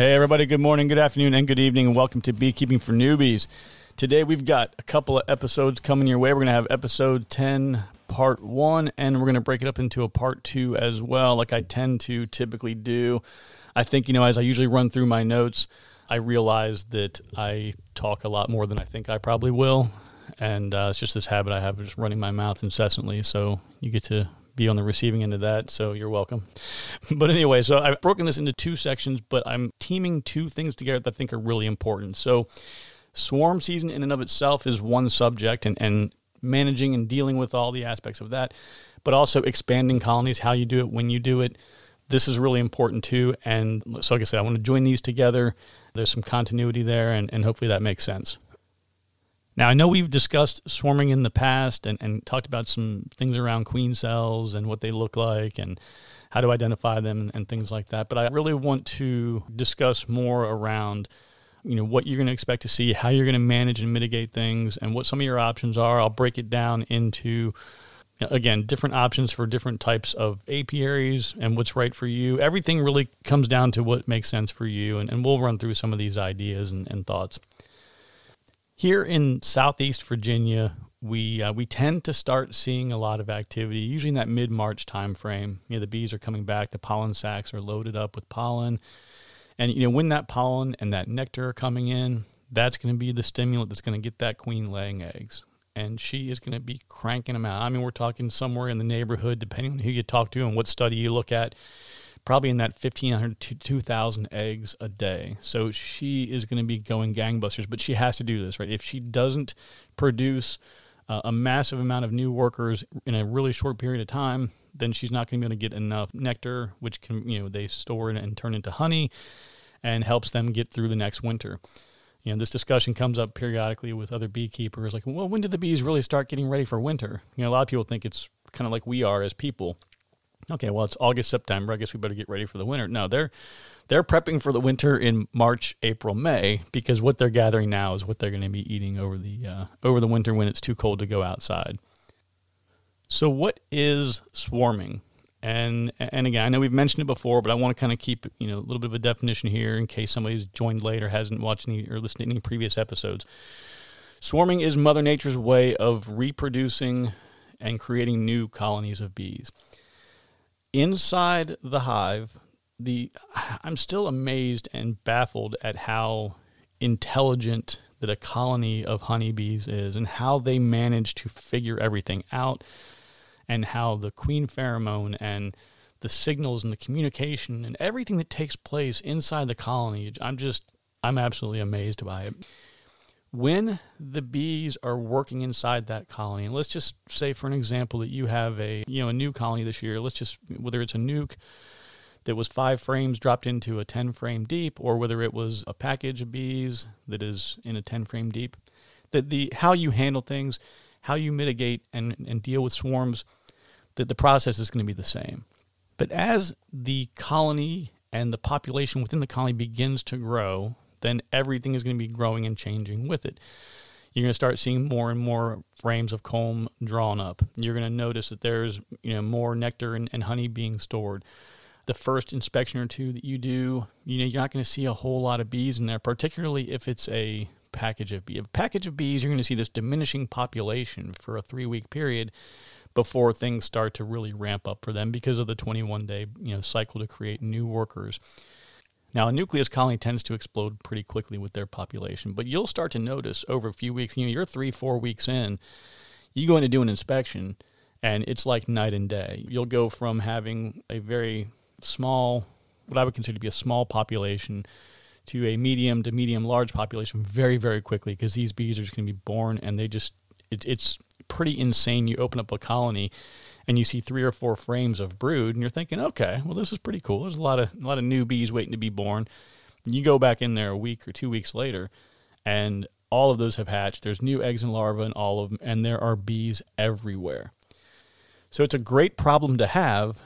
Hey, everybody, good morning, good afternoon, and good evening, and welcome to Beekeeping for Newbies. Today, we've got a couple of episodes coming your way. We're going to have episode 10, part one, and we're going to break it up into a part two as well, like I tend to typically do. I think, you know, as I usually run through my notes, I realize that I talk a lot more than I think I probably will. And uh, it's just this habit I have of just running my mouth incessantly. So you get to be on the receiving end of that. So you're welcome. But anyway, so I've broken this into two sections, but I'm teaming two things together that I think are really important. So swarm season in and of itself is one subject and, and managing and dealing with all the aspects of that, but also expanding colonies, how you do it, when you do it. This is really important too. And so, like I said, I want to join these together. There's some continuity there, and, and hopefully that makes sense. Now, I know we've discussed swarming in the past and, and talked about some things around queen cells and what they look like and how to identify them and, and things like that. But I really want to discuss more around you know what you're going to expect to see, how you're going to manage and mitigate things, and what some of your options are. I'll break it down into again different options for different types of apiaries and what's right for you. Everything really comes down to what makes sense for you, and, and we'll run through some of these ideas and, and thoughts. Here in Southeast Virginia, we uh, we tend to start seeing a lot of activity, usually in that mid March timeframe. You know, the bees are coming back, the pollen sacs are loaded up with pollen, and you know when that pollen and that nectar are coming in, that's going to be the stimulant that's going to get that queen laying eggs, and she is going to be cranking them out. I mean, we're talking somewhere in the neighborhood, depending on who you talk to and what study you look at probably in that 1,500 to 2,000 eggs a day. So she is going to be going gangbusters, but she has to do this, right? If she doesn't produce uh, a massive amount of new workers in a really short period of time, then she's not going to be able to get enough nectar, which can, you know, they store and turn into honey and helps them get through the next winter. You know, this discussion comes up periodically with other beekeepers like, well, when did the bees really start getting ready for winter? You know, a lot of people think it's kind of like we are as people okay, well it's August, September. I guess we better get ready for the winter. No, they're they're prepping for the winter in March, April, May because what they're gathering now is what they're going to be eating over the uh, over the winter when it's too cold to go outside. So, what is swarming? And and again, I know we've mentioned it before, but I want to kind of keep you know a little bit of a definition here in case somebody's joined late or hasn't watched any or listened to any previous episodes. Swarming is Mother Nature's way of reproducing and creating new colonies of bees inside the hive, the I'm still amazed and baffled at how intelligent that a colony of honeybees is and how they manage to figure everything out and how the queen pheromone and the signals and the communication and everything that takes place inside the colony I'm just I'm absolutely amazed by it. When the bees are working inside that colony and let's just say for an example that you have a you know a new colony this year let's just whether it's a nuc that was five frames dropped into a 10 frame deep or whether it was a package of bees that is in a 10 frame deep that the how you handle things how you mitigate and, and deal with swarms that the process is going to be the same but as the colony and the population within the colony begins to grow then everything is going to be growing and changing with it. You're going to start seeing more and more frames of comb drawn up. You're going to notice that there's you know more nectar and, and honey being stored. The first inspection or two that you do, you know, you're not going to see a whole lot of bees in there, particularly if it's a package of bees. A package of bees, you're going to see this diminishing population for a three week period before things start to really ramp up for them because of the 21 day you know cycle to create new workers. Now, a nucleus colony tends to explode pretty quickly with their population, but you'll start to notice over a few weeks, you know, you're three, four weeks in, you go in to do an inspection, and it's like night and day. You'll go from having a very small, what I would consider to be a small population, to a medium to medium large population very, very quickly because these bees are just going to be born and they just, it, it's pretty insane. You open up a colony and you see three or four frames of brood and you're thinking, okay, well, this is pretty cool. There's a lot of, a lot of new bees waiting to be born. You go back in there a week or two weeks later and all of those have hatched. There's new eggs and larvae in all of them, and there are bees everywhere. So it's a great problem to have,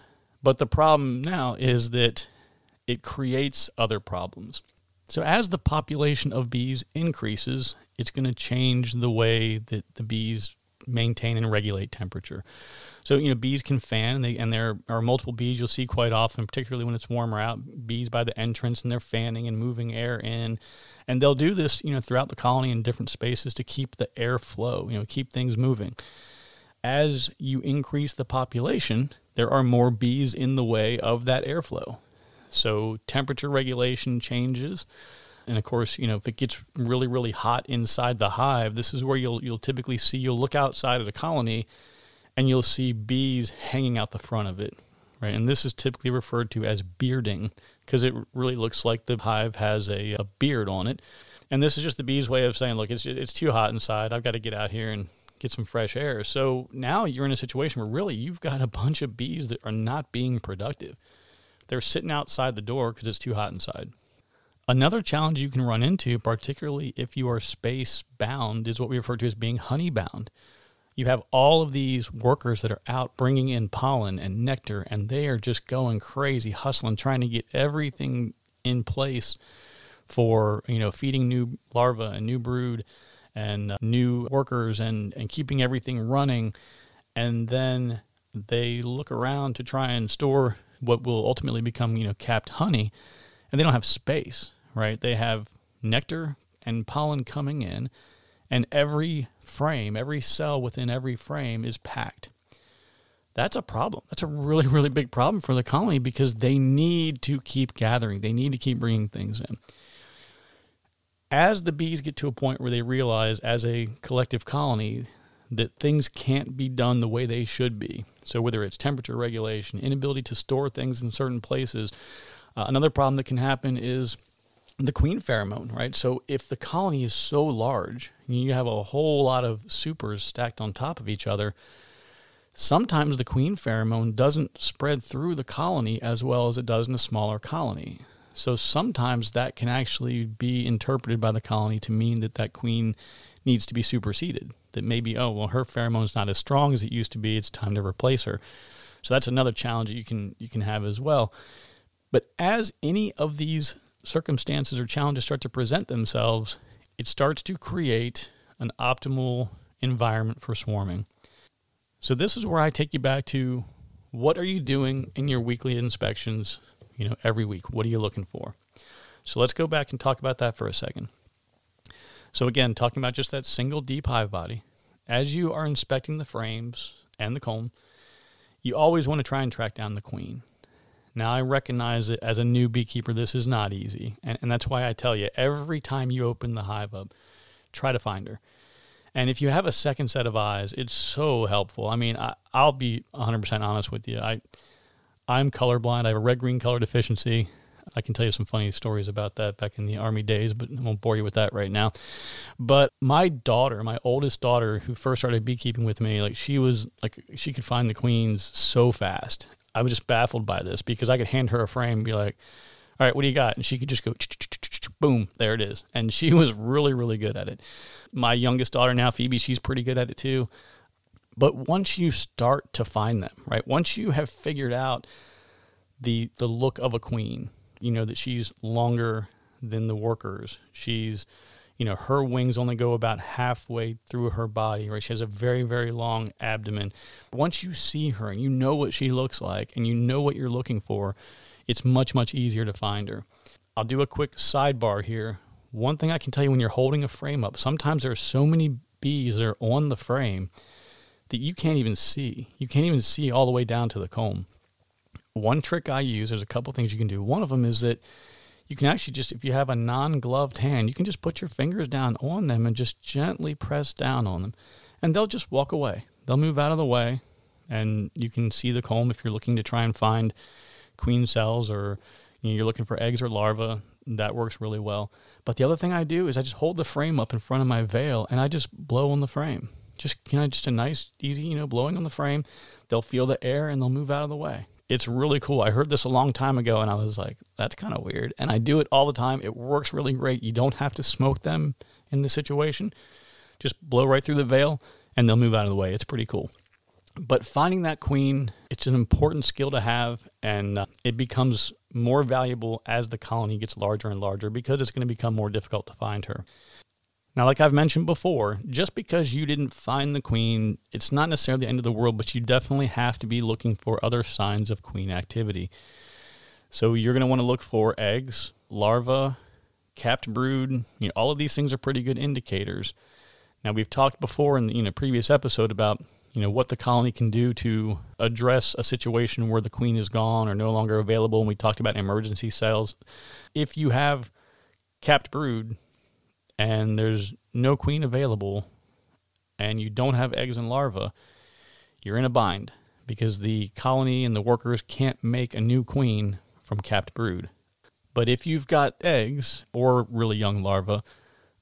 but the problem now is that it creates other problems. So as the population of bees increases, it's going to change the way that the bees maintain and regulate temperature. So you know, bees can fan, and, they, and there are multiple bees you'll see quite often, particularly when it's warmer out. Bees by the entrance, and they're fanning and moving air in, and they'll do this, you know, throughout the colony in different spaces to keep the air flow, you know, keep things moving. As you increase the population, there are more bees in the way of that airflow. So temperature regulation changes. And of course, you know, if it gets really, really hot inside the hive, this is where you'll you'll typically see you'll look outside of the colony and you'll see bees hanging out the front of it. Right. And this is typically referred to as bearding because it really looks like the hive has a, a beard on it. And this is just the bee's way of saying, look, it's it's too hot inside. I've got to get out here and get some fresh air. So now you're in a situation where really you've got a bunch of bees that are not being productive. They're sitting outside the door because it's too hot inside. Another challenge you can run into, particularly if you are space bound, is what we refer to as being honey bound. You have all of these workers that are out bringing in pollen and nectar, and they are just going crazy, hustling, trying to get everything in place for you know feeding new larvae and new brood and uh, new workers and and keeping everything running. And then they look around to try and store what will ultimately become you know capped honey, and they don't have space right? They have nectar and pollen coming in, and every frame, every cell within every frame is packed. That's a problem. That's a really, really big problem for the colony because they need to keep gathering, they need to keep bringing things in. As the bees get to a point where they realize, as a collective colony, that things can't be done the way they should be. So, whether it's temperature regulation, inability to store things in certain places, uh, another problem that can happen is the queen pheromone, right? So if the colony is so large, you have a whole lot of supers stacked on top of each other, sometimes the queen pheromone doesn't spread through the colony as well as it does in a smaller colony. So sometimes that can actually be interpreted by the colony to mean that that queen needs to be superseded. That maybe, oh, well, her pheromone is not as strong as it used to be. It's time to replace her. So that's another challenge that you can you can have as well. But as any of these circumstances or challenges start to present themselves, it starts to create an optimal environment for swarming. So this is where I take you back to what are you doing in your weekly inspections, you know, every week? What are you looking for? So let's go back and talk about that for a second. So again, talking about just that single deep hive body, as you are inspecting the frames and the comb, you always want to try and track down the queen. Now, I recognize that as a new beekeeper, this is not easy. And, and that's why I tell you every time you open the hive up, try to find her. And if you have a second set of eyes, it's so helpful. I mean, I, will be 100% honest with you. I, I'm colorblind. I have a red green color deficiency. I can tell you some funny stories about that back in the army days, but I won't bore you with that right now. But my daughter, my oldest daughter, who first started beekeeping with me, like she was like she could find the queens so fast. I was just baffled by this because I could hand her a frame and be like, all right, what do you got? And she could just go, boom, there it is. And she was really, really good at it. My youngest daughter now, Phoebe, she's pretty good at it too. But once you start to find them, right? Once you have figured out the the look of a queen, you know that she's longer than the workers. She's you know, her wings only go about halfway through her body, right? She has a very, very long abdomen. Once you see her and you know what she looks like and you know what you're looking for, it's much, much easier to find her. I'll do a quick sidebar here. One thing I can tell you when you're holding a frame up, sometimes there are so many bees that are on the frame that you can't even see. You can't even see all the way down to the comb. One trick I use, there's a couple things you can do. One of them is that you can actually just, if you have a non gloved hand, you can just put your fingers down on them and just gently press down on them. And they'll just walk away. They'll move out of the way. And you can see the comb if you're looking to try and find queen cells or you know, you're looking for eggs or larvae, that works really well. But the other thing I do is I just hold the frame up in front of my veil and I just blow on the frame. Just you know, just a nice, easy, you know, blowing on the frame. They'll feel the air and they'll move out of the way. It's really cool. I heard this a long time ago and I was like, that's kind of weird. And I do it all the time. It works really great. You don't have to smoke them in this situation. Just blow right through the veil and they'll move out of the way. It's pretty cool. But finding that queen, it's an important skill to have, and uh, it becomes more valuable as the colony gets larger and larger because it's going to become more difficult to find her. Now, like I've mentioned before, just because you didn't find the queen, it's not necessarily the end of the world, but you definitely have to be looking for other signs of queen activity. So you're going to want to look for eggs, larvae, capped brood. You know, all of these things are pretty good indicators. Now, we've talked before in the you know, previous episode about you know what the colony can do to address a situation where the queen is gone or no longer available and we talked about emergency cells if you have capped brood and there's no queen available and you don't have eggs and larvae you're in a bind because the colony and the workers can't make a new queen from capped brood but if you've got eggs or really young larvae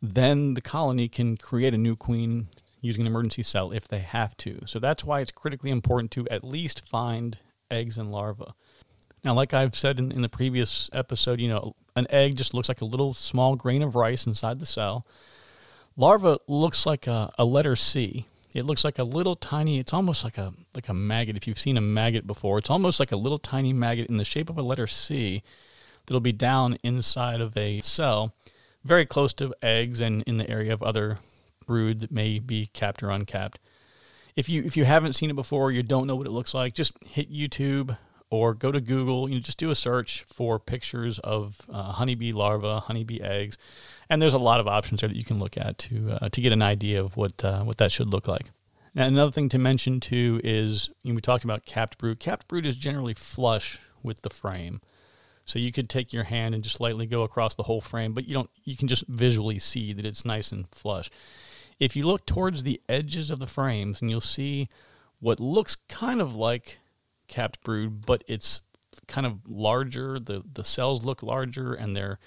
then the colony can create a new queen using an emergency cell if they have to. So that's why it's critically important to at least find eggs and larvae. Now, like I've said in, in the previous episode, you know, an egg just looks like a little small grain of rice inside the cell. Larva looks like a, a letter C. It looks like a little tiny. It's almost like a like a maggot. If you've seen a maggot before, it's almost like a little tiny maggot in the shape of a letter C that'll be down inside of a cell, very close to eggs and in the area of other brood that may be capped or uncapped. If you if you haven't seen it before, you don't know what it looks like, just hit YouTube or go to Google. You know, just do a search for pictures of uh, honeybee larvae, honeybee eggs, and there's a lot of options there that you can look at to uh, to get an idea of what uh, what that should look like. Now, another thing to mention too is you know, we talked about capped brood. Capped brood is generally flush with the frame. So you could take your hand and just lightly go across the whole frame, but you don't you can just visually see that it's nice and flush. If you look towards the edges of the frames, and you'll see what looks kind of like capped brood, but it's kind of larger. The the cells look larger and they're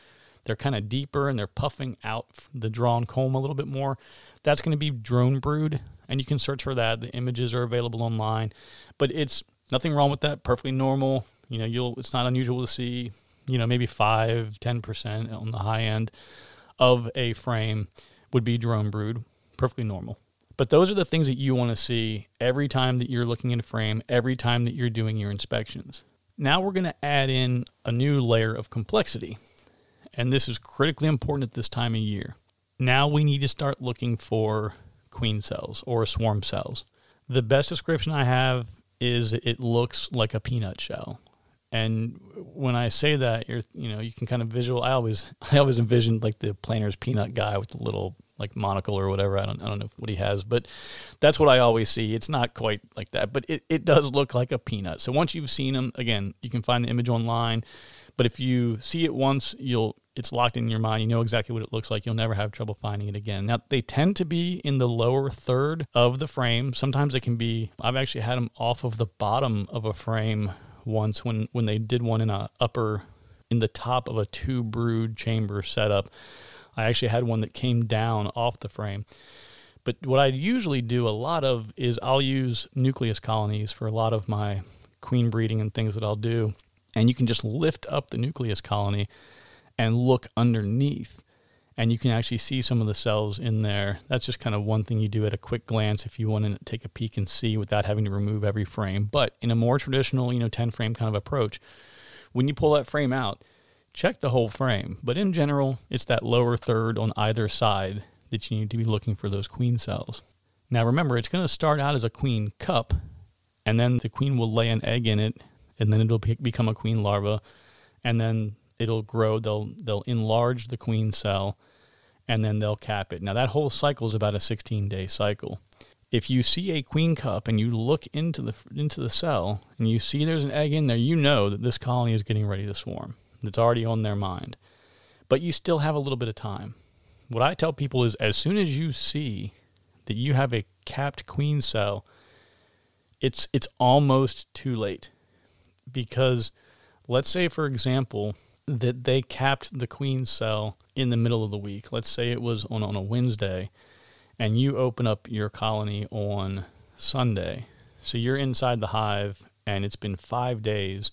they're kind of deeper and they're puffing out the drawn comb a little bit more. That's going to be drone brood, and you can search for that. The images are available online, but it's nothing wrong with that. Perfectly normal. You know, you'll it's not unusual to see, you know, maybe five, ten percent on the high end of a frame would be drone brood perfectly normal. But those are the things that you want to see every time that you're looking in a frame, every time that you're doing your inspections. Now we're going to add in a new layer of complexity. And this is critically important at this time of year. Now we need to start looking for queen cells or swarm cells. The best description I have is it looks like a peanut shell. And when I say that, you're you know you can kind of visual. I always I always envisioned like the Planters peanut guy with the little like monocle or whatever. I don't I don't know what he has, but that's what I always see. It's not quite like that, but it, it does look like a peanut. So once you've seen them, again, you can find the image online. But if you see it once, you'll it's locked in your mind. You know exactly what it looks like. You'll never have trouble finding it again. Now they tend to be in the lower third of the frame. Sometimes they can be. I've actually had them off of the bottom of a frame once when when they did one in a upper in the top of a two brood chamber setup I actually had one that came down off the frame. But what I usually do a lot of is I'll use nucleus colonies for a lot of my queen breeding and things that I'll do. And you can just lift up the nucleus colony and look underneath. And you can actually see some of the cells in there. That's just kind of one thing you do at a quick glance if you want to take a peek and see without having to remove every frame. But in a more traditional, you know, 10 frame kind of approach, when you pull that frame out, check the whole frame. But in general, it's that lower third on either side that you need to be looking for those queen cells. Now remember, it's going to start out as a queen cup, and then the queen will lay an egg in it, and then it'll be- become a queen larva, and then it'll grow. They'll they'll enlarge the queen cell, and then they'll cap it. Now that whole cycle is about a 16 day cycle. If you see a queen cup and you look into the into the cell and you see there's an egg in there, you know that this colony is getting ready to swarm that's already on their mind. But you still have a little bit of time. What I tell people is as soon as you see that you have a capped queen cell, it's it's almost too late because Let's say, for example, that they capped the queen cell in the middle of the week. Let's say it was on, on a Wednesday, and you open up your colony on Sunday. So you're inside the hive, and it's been five days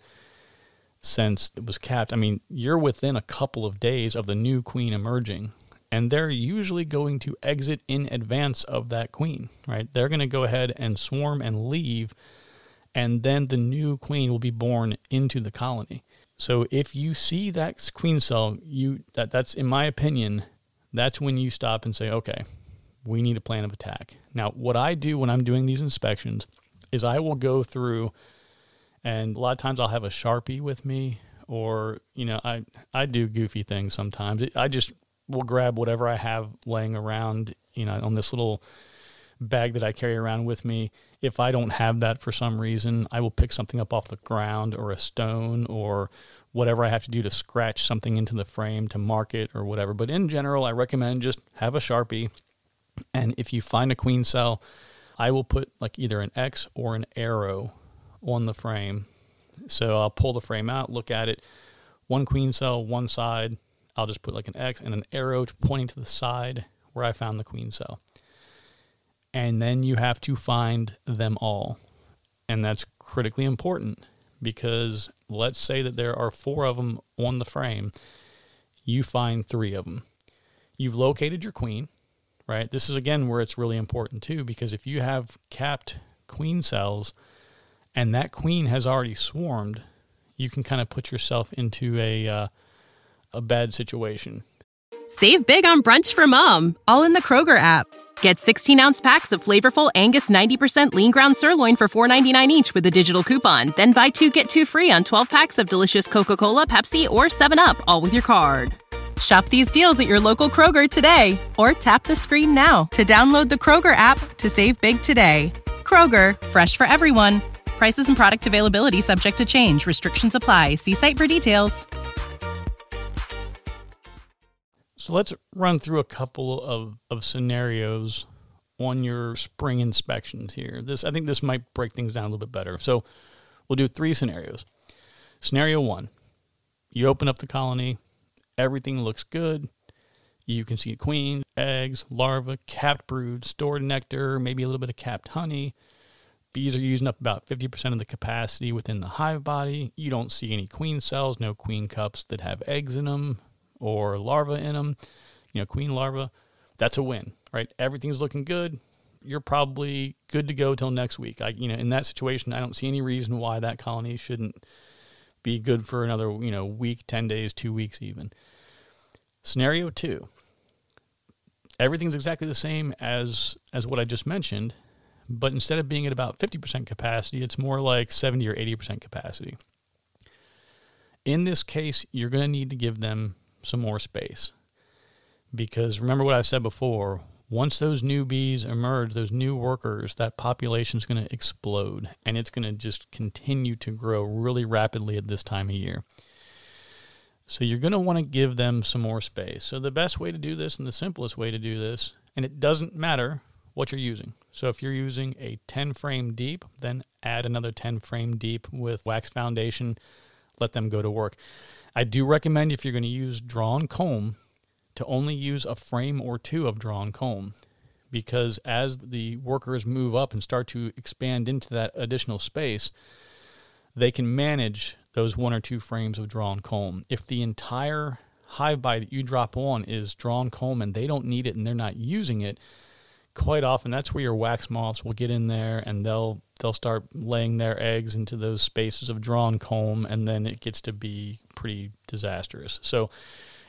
since it was capped. I mean, you're within a couple of days of the new queen emerging, and they're usually going to exit in advance of that queen, right? They're going to go ahead and swarm and leave, and then the new queen will be born into the colony. So if you see that queen cell, you that that's in my opinion, that's when you stop and say, okay, we need a plan of attack. Now, what I do when I'm doing these inspections is I will go through and a lot of times I'll have a Sharpie with me or, you know, I I do goofy things sometimes. I just will grab whatever I have laying around, you know, on this little bag that I carry around with me. If I don't have that for some reason, I will pick something up off the ground or a stone or whatever I have to do to scratch something into the frame to mark it or whatever. But in general, I recommend just have a Sharpie. And if you find a queen cell, I will put like either an X or an arrow on the frame. So I'll pull the frame out, look at it, one queen cell, one side. I'll just put like an X and an arrow pointing to the side where I found the queen cell. And then you have to find them all. And that's critically important because let's say that there are four of them on the frame. You find three of them. You've located your queen, right? This is again where it's really important too because if you have capped queen cells, and that queen has already swarmed, you can kind of put yourself into a uh, a bad situation. Save big on brunch for mom, all in the Kroger app. Get 16 ounce packs of flavorful Angus 90% lean ground sirloin for $4.99 each with a digital coupon. Then buy two get two free on 12 packs of delicious Coca Cola, Pepsi, or 7UP, all with your card. Shop these deals at your local Kroger today or tap the screen now to download the Kroger app to save big today. Kroger, fresh for everyone. Prices and product availability subject to change. Restrictions apply. See site for details. So let's run through a couple of, of scenarios on your spring inspections here. This I think this might break things down a little bit better. So we'll do three scenarios. Scenario one, you open up the colony, everything looks good. You can see queen, eggs, larvae, capped brood, stored nectar, maybe a little bit of capped honey. Bees are using up about 50% of the capacity within the hive body. You don't see any queen cells, no queen cups that have eggs in them or larvae in them, you know, queen larvae. That's a win, right? Everything's looking good. You're probably good to go till next week. I, you know, in that situation, I don't see any reason why that colony shouldn't be good for another, you know, week, 10 days, two weeks even. Scenario two, everything's exactly the same as as what I just mentioned, but instead of being at about 50% capacity, it's more like 70 or 80% capacity. In this case, you're going to need to give them some more space. Because remember what I said before, once those new bees emerge, those new workers, that population is going to explode and it's going to just continue to grow really rapidly at this time of year. So you're going to want to give them some more space. So the best way to do this and the simplest way to do this, and it doesn't matter what you're using. So if you're using a 10 frame deep, then add another 10 frame deep with wax foundation. Let them go to work. I do recommend if you're going to use drawn comb to only use a frame or two of drawn comb because as the workers move up and start to expand into that additional space, they can manage those one or two frames of drawn comb. If the entire hive by that you drop on is drawn comb and they don't need it and they're not using it, quite often that's where your wax moths will get in there and they'll they'll start laying their eggs into those spaces of drawn comb and then it gets to be pretty disastrous. So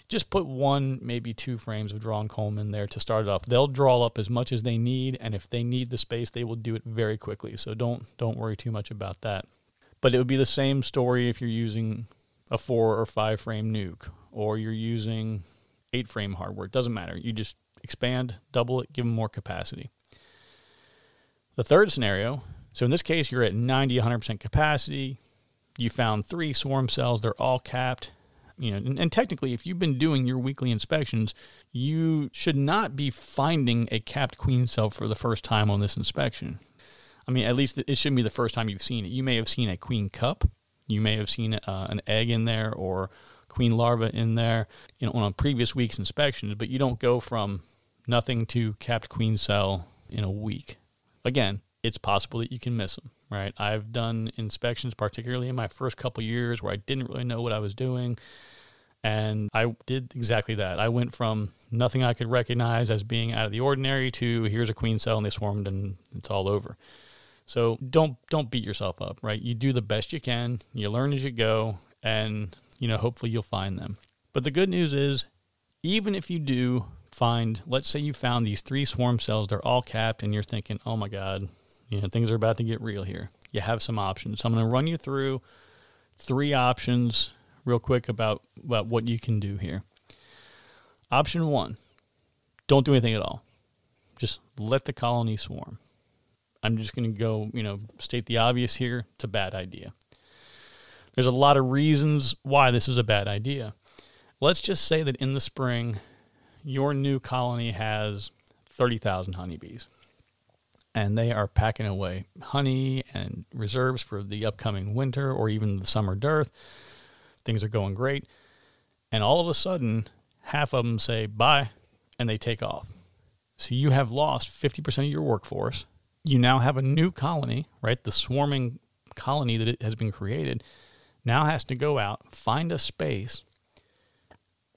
just put one, maybe two frames of drawn comb in there to start it off. They'll draw up as much as they need, and if they need the space, they will do it very quickly. So don't don't worry too much about that. But it would be the same story if you're using a four or five frame nuc, or you're using eight frame hardware. It doesn't matter. You just expand, double it, give them more capacity. The third scenario, so in this case, you're at 90, 100% capacity. You found three swarm cells, they're all capped. You know, and, and technically, if you've been doing your weekly inspections, you should not be finding a capped queen cell for the first time on this inspection. I mean, at least it shouldn't be the first time you've seen it. You may have seen a queen cup, You may have seen uh, an egg in there or queen larva in there, you know, on a previous week's inspection, but you don't go from nothing to capped queen cell in a week. Again, it's possible that you can miss them, right? I've done inspections, particularly in my first couple years, where I didn't really know what I was doing. And I did exactly that. I went from nothing I could recognize as being out of the ordinary to here's a queen cell and they swarmed and it's all over. So don't don't beat yourself up, right? You do the best you can, you learn as you go, and you know, hopefully you'll find them. But the good news is even if you do find, let's say you found these three swarm cells, they're all capped and you're thinking, "Oh my god, you know, things are about to get real here." You have some options. So I'm going to run you through three options real quick about, about what you can do here. Option one don't do anything at all, just let the colony swarm. I'm just going to go, you know, state the obvious here. It's a bad idea. There's a lot of reasons why this is a bad idea. Let's just say that in the spring, your new colony has 30,000 honeybees and they are packing away honey and reserves for the upcoming winter or even the summer dearth. Things are going great. And all of a sudden, half of them say bye and they take off. So you have lost 50% of your workforce. You now have a new colony, right? The swarming colony that it has been created now has to go out, find a space,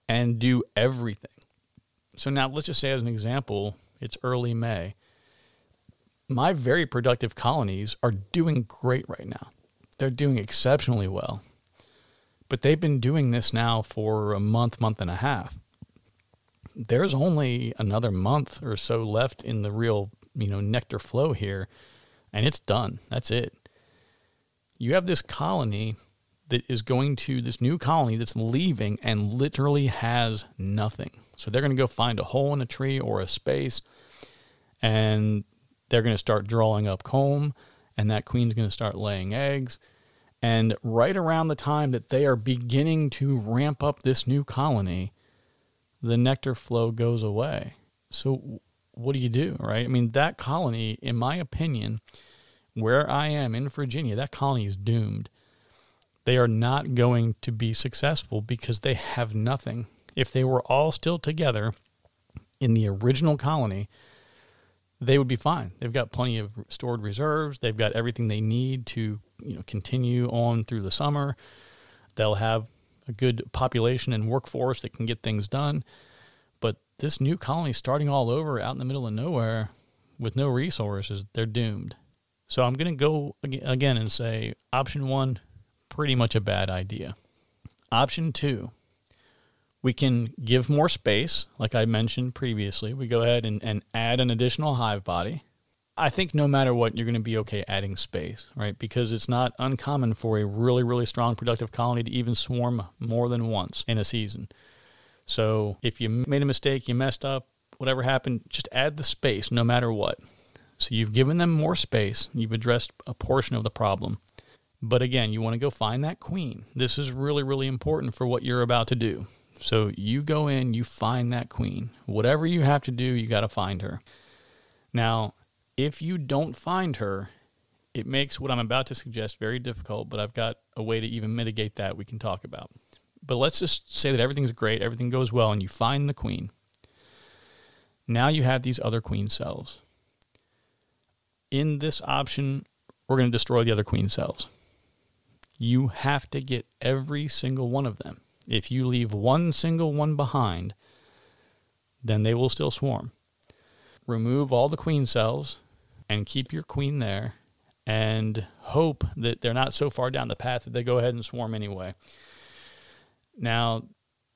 and do everything. So now let's just say, as an example, it's early May. My very productive colonies are doing great right now. They're doing exceptionally well. But they've been doing this now for a month, month and a half. There's only another month or so left in the real, you know, nectar flow here, and it's done. That's it. You have this colony that is going to this new colony that's leaving and literally has nothing. So they're going to go find a hole in a tree or a space and they're going to start drawing up comb and that queen's going to start laying eggs. And right around the time that they are beginning to ramp up this new colony, the nectar flow goes away. So what do you do, right? I mean, that colony, in my opinion, where I am in Virginia, that colony is doomed they are not going to be successful because they have nothing. If they were all still together in the original colony, they would be fine. They've got plenty of stored reserves. They've got everything they need to, you know, continue on through the summer. They'll have a good population and workforce that can get things done. But this new colony starting all over out in the middle of nowhere with no resources, they're doomed. So I'm going to go again and say option 1 pretty much a bad idea. Option two, we can give more space, like I mentioned previously. We go ahead and, and add an additional hive body. I think no matter what, you're going to be okay adding space, right? Because it's not uncommon for a really, really strong productive colony to even swarm more than once in a season. So if you made a mistake, you messed up, whatever happened, just add the space no matter what. So you've given them more space, you've addressed a portion of the problem. But again, you want to go find that queen. This is really, really important for what you're about to do. So you go in, you find that queen. Whatever you have to do, you got to find her. Now, if you don't find her, it makes what I'm about to suggest very difficult, but I've got a way to even mitigate that we can talk about. But let's just say that everything's great, everything goes well, and you find the queen. Now you have these other queen cells. In this option, we're going to destroy the other queen cells you have to get every single one of them. If you leave one single one behind, then they will still swarm. Remove all the queen cells and keep your queen there and hope that they're not so far down the path that they go ahead and swarm anyway. Now,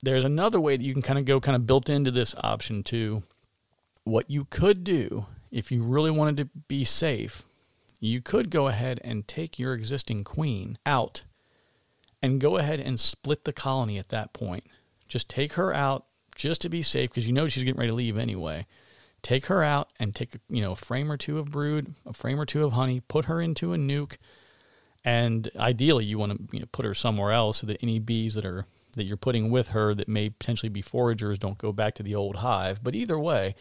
there's another way that you can kind of go kind of built into this option too. What you could do if you really wanted to be safe you could go ahead and take your existing queen out and go ahead and split the colony at that point. Just take her out just to be safe because you know she's getting ready to leave anyway. Take her out and take you know a frame or two of brood, a frame or two of honey, put her into a nuc, and ideally you want to you know, put her somewhere else so that any bees that are that you're putting with her that may potentially be foragers don't go back to the old hive. But either way,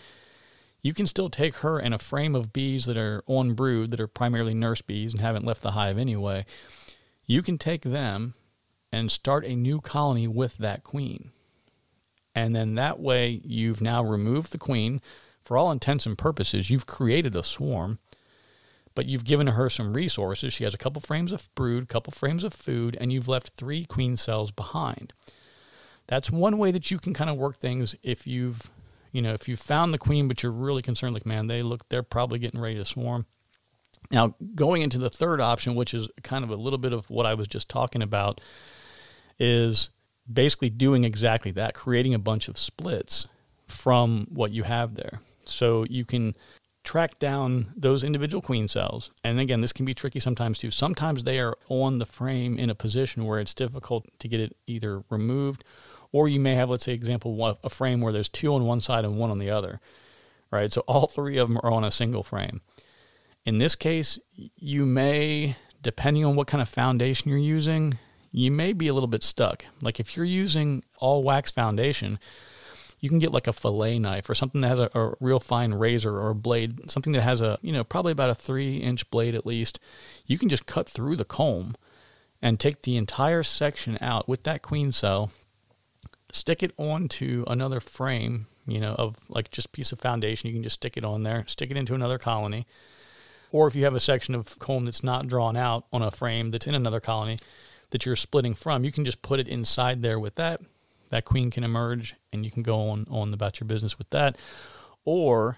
you can still take her and a frame of bees that are on brood, that are primarily nurse bees and haven't left the hive anyway. you can take them and start a new colony with that queen. And then that way, you've now removed the queen. For all intents and purposes, you've created a swarm, but you've given her some resources. She has a couple frames of brood, couple frames of food, and you've left three queen cells behind. That's one way that you can kind of work things if you've, you know, if you found the queen, but you're really concerned, like, man, they look, they're probably getting ready to swarm. Now, going into the third option, which is kind of a little bit of what I was just talking about, is basically doing exactly that, creating a bunch of splits from what you have there. So you can track down those individual queen cells. And again, this can be tricky sometimes too. Sometimes they are on the frame in a position where it's difficult to get it either removed or you may have, let's say, example, a frame where there's two on one side and one on the other, right? So all three of them are on a single frame. In this case, you may, depending on what kind of foundation you're using, you may be a little bit stuck. Like if you're using all wax foundation, you can get like a fillet knife or something that has a, a, real fine razor or a blade, something that has a, you know, probably about a three inch blade at least. You can just cut through the comb and take the entire section out with that queen cell, stick it onto another frame, you know, of like just piece of foundation. You can just stick it on there, stick it into another colony. Or if you have a section of comb that's not drawn out on a frame that's in another colony, that you're splitting from, you can just put it inside there with that. That queen can emerge and you can go on, on about your business with that. Or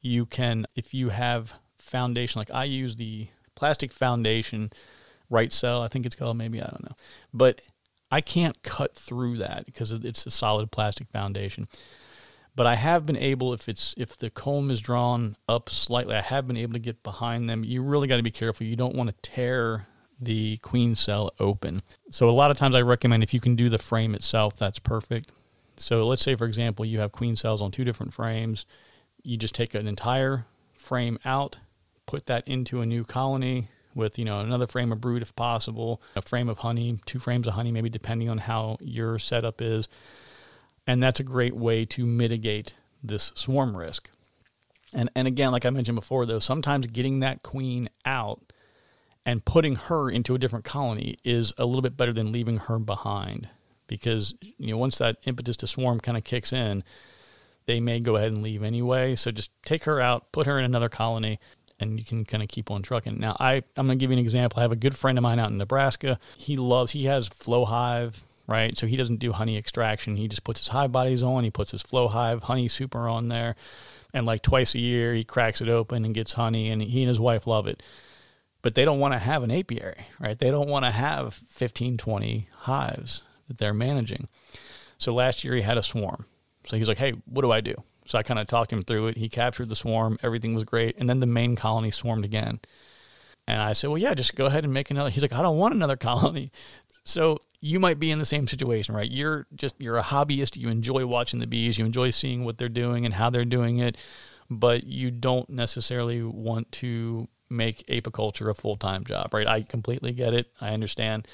you can, if you have foundation, like I use the plastic foundation Rite-Cell, I think it's called, maybe, I don't know. But I can't cut through that because it's a solid plastic foundation. But I have been able, if it's if the comb is drawn up slightly, I have been able to get behind them. You really got to be careful. You don't want to tear the queen cell open. So a lot of times I recommend if you can do the frame itself, that's perfect. So let's say for example you have queen cells on two different frames. You just take an entire frame out, put that into a new colony with you know another frame of brood if possible, a frame of honey, two frames of honey maybe depending on how your setup is. And that's a great way to mitigate this swarm risk. And and again like I mentioned before though, sometimes getting that queen out and putting her into a different colony is a little bit better than leaving her behind because you know once that impetus to swarm kind of kicks in they may go ahead and leave anyway. So just take her out put her in another colony and you can kind of keep on trucking. Now i i'm going to give you an example. I have a good friend of mine out in nebraska. He loves he has flow hive right? So he doesn't do honey extraction. He just puts his hive bodies on. He puts his flow hive honey super on there. And like twice a year he cracks it open and gets honey and he and his wife love it but they don't want to have an apiary, right? They don't want to have 15, 20 hives that they're managing. So last year he had a swarm. So he's like, hey, what do I do? So I kind of talked him through it. He captured the swarm, everything was great. And then the main colony swarmed again. And I said, well, yeah, just go ahead and make another. He's like, I don't want another colony. So you might be in the same situation, right? You're just, you're a hobbyist. You enjoy watching the bees. You enjoy seeing what they're doing and how they're doing it. But you don't necessarily want to make apiculture a full time job, right? I completely get it. I understand.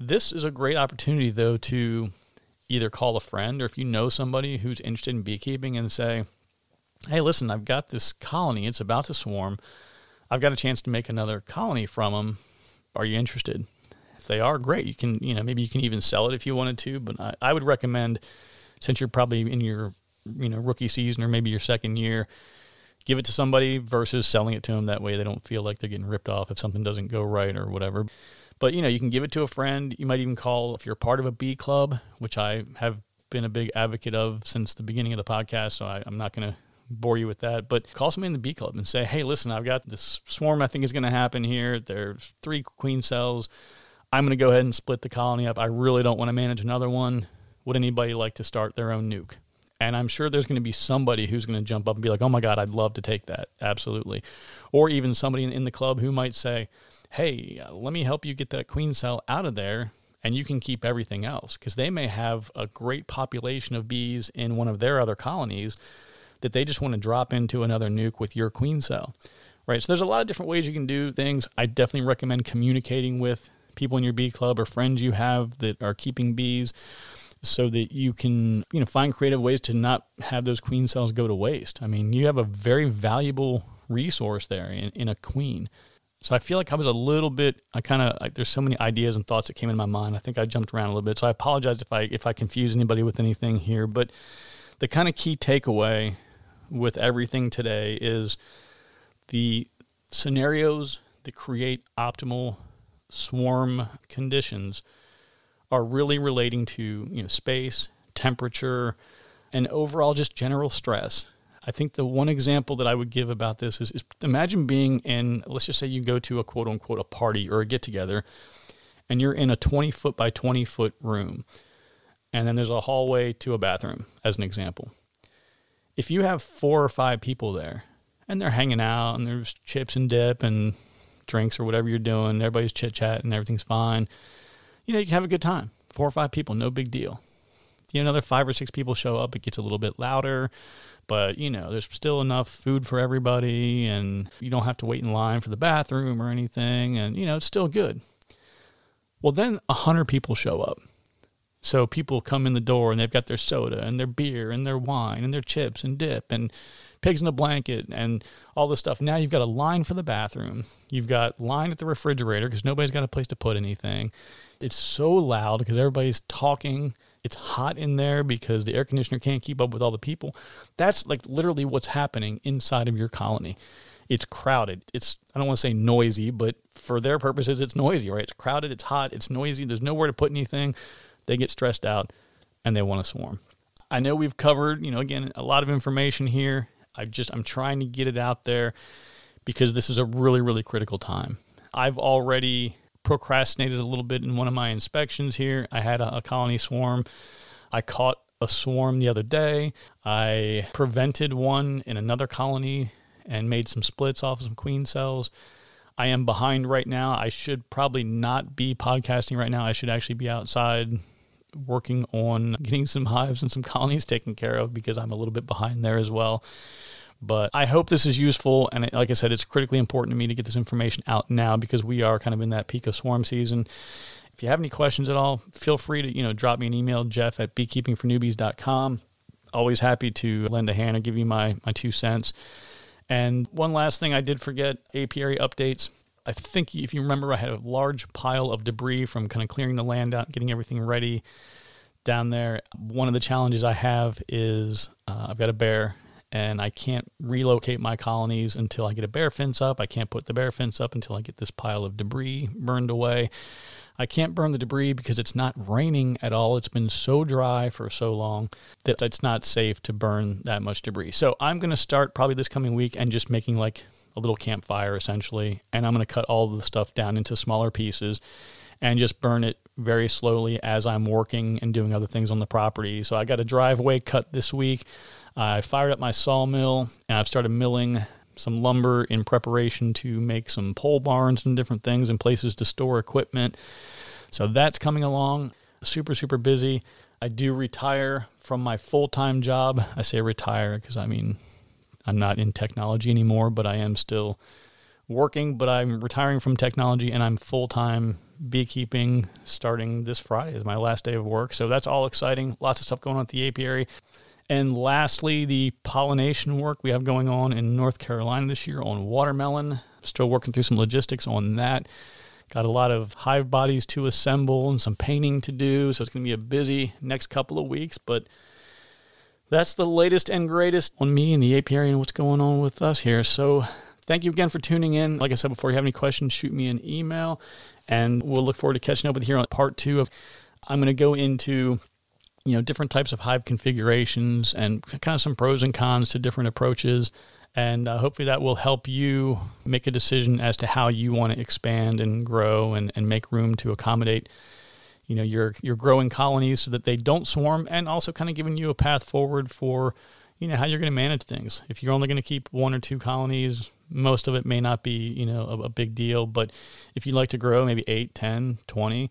This is a great opportunity, though, to either call a friend or if you know somebody who's interested in beekeeping and say, hey, listen, I've got this colony, it's about to swarm. I've got a chance to make another colony from them. Are you interested? If they are, great. You can, you know, maybe you can even sell it if you wanted to, but I, I would recommend, since you're probably in your, you know, rookie season or maybe your second year, give it to somebody versus selling it to them. That way they don't feel like they're getting ripped off if something doesn't go right or whatever. But you know, you can give it to a friend. You might even call if you're part of a bee club, which I have been a big advocate of since the beginning of the podcast. So I, I'm not going to bore you with that, but call somebody in the bee club and say, hey, listen, I've got this swarm I think is going to happen here. There's three queen cells. I'm going to go ahead and split the colony up. I really don't want to manage another one. Would anybody like to start their own nuc? And I'm sure there's going to be somebody who's going to jump up and be like, oh my God, I'd love to take that. Absolutely. Or even somebody in the club who might say, hey, uh, let me help you get that queen cell out of there and you can keep everything else. Because they may have a great population of bees in one of their other colonies that they just want to drop into another nuc with your queen cell. Right. So there's a lot of different ways you can do things. I definitely recommend communicating with people in your bee club or friends you have that are keeping bees so that you can you know find creative ways to not have those queen cells go to waste. I mean, you have a very valuable resource there in, in a queen. So I feel like I was a little bit. I kind of like. There's so many ideas and thoughts that came in my mind. I think I jumped around a little bit. So I apologize if I if I confuse anybody with anything here. But the kind of key takeaway with everything today is the scenarios that create optimal swarm conditions are really relating to you know space, temperature, and overall just general stress. I think the one example that I would give about this is, is imagine being in, let's just say you go to a quote unquote a party or a get together, and you're in a 20 foot by 20 foot room, and then there's a hallway to a bathroom, as an example. If you have four or five people there, and they're hanging out, and there's chips and dip and drinks or whatever you're doing, everybody's chit chat and everything's fine, you know, you can have a good time. Four or five people, no big deal. You know, another five or six people show up, it gets a little bit louder but you know there's still enough food for everybody and you don't have to wait in line for the bathroom or anything and you know it's still good. Well then a hundred people show up. So people come in the door and they've got their soda and their beer and their wine and their chips and dip and pigs in a blanket and all this stuff. Now you've got a line for the bathroom. You've got line at the refrigerator because nobody's got a place to put anything it's so loud because everybody's talking it's hot in there because the air conditioner can't keep up with all the people. That's like literally what's happening inside of your colony. It's crowded. It's, I don't want to say noisy, but for their purposes, it's noisy, right? It's crowded, it's hot, it's noisy. There's nowhere to put anything. They get stressed out and they want to swarm. I know we've covered, you know, again, a lot of information here. I just, I'm trying to get it out there because this is a really, really critical time. I've already procrastinated a little bit in one of my inspections here. I had a, a colony swarm. I caught a swarm the other day. I prevented one in another colony and made some splits off of some queen cells. I am behind right now. I should probably not be podcasting right now. I should actually be outside working on getting some hives and some colonies taken care of because I'm a little bit behind there as well. But I hope this is useful. And like I said, it's critically important to me to get this information out now because we are kind of in that peak of swarm season. If you have any questions at all, feel free to, you know, drop me an email, jeff at beekeepingfornewbies.com. Always happy to lend a hand and give you my, my two cents. And one last thing I did forget apiary updates. I think if you remember, I had a large pile of debris from kind of clearing the land out, getting everything ready down there. One of the challenges I have is uh, I've got a bear and I can't relocate my colonies until I get a bear fence up. I can't put the bear fence up until I get this pile of debris burned away. I can't burn the debris because it's not raining at all. It's been so dry for so long that it's not safe to burn that much debris. So I'm going to start probably this coming week and just making like a little campfire essentially. And I'm going to cut all the stuff down into smaller pieces and just burn it very slowly as I'm working and doing other things on the property. So I got a driveway cut this week. I fired up my sawmill and I've started milling some lumber in preparation to make some pole barns and different things and places to store equipment. So that's coming along. Super, super busy. I do retire from my full time job. I say retire because I mean, I'm not in technology anymore, but I am still working, but I'm retiring from technology and I'm full time beekeeping starting this Friday is my last day of work. So that's all exciting. Lots of stuff going on at the apiary. And lastly, the pollination work we have going on in North Carolina this year on watermelon. Still working through some logistics on that. Got a lot of hive bodies to assemble and some painting to do. So it's going to be a busy next couple of weeks. But that's the latest and greatest on me and the apiary and what's going on with us here. So thank you again for tuning in. Like I said before, you have any questions, shoot me an email. And we'll look forward to catching up with you here on part two of. I'm going to go into you know different types of hive configurations and kind of some pros and cons to different approaches. And uh, hopefully that will help you make a decision as to how you want to expand and grow and, and make room to accommodate you know your your growing colonies so that they don't swarm and also kind of giving you a path forward for you know how you're going to manage things. If you're only going to keep one or two colonies most of it may not be you know a, a big deal. But if you'd like to grow maybe 8 10 20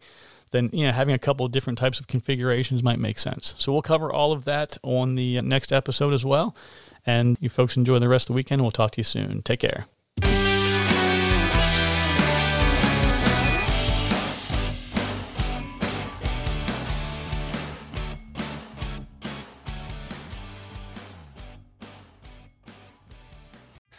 then you know having a couple of different types of configurations might make sense. So we'll cover all of that on the next episode as well. And you folks enjoy the rest of the weekend. We'll talk to you soon. Take care.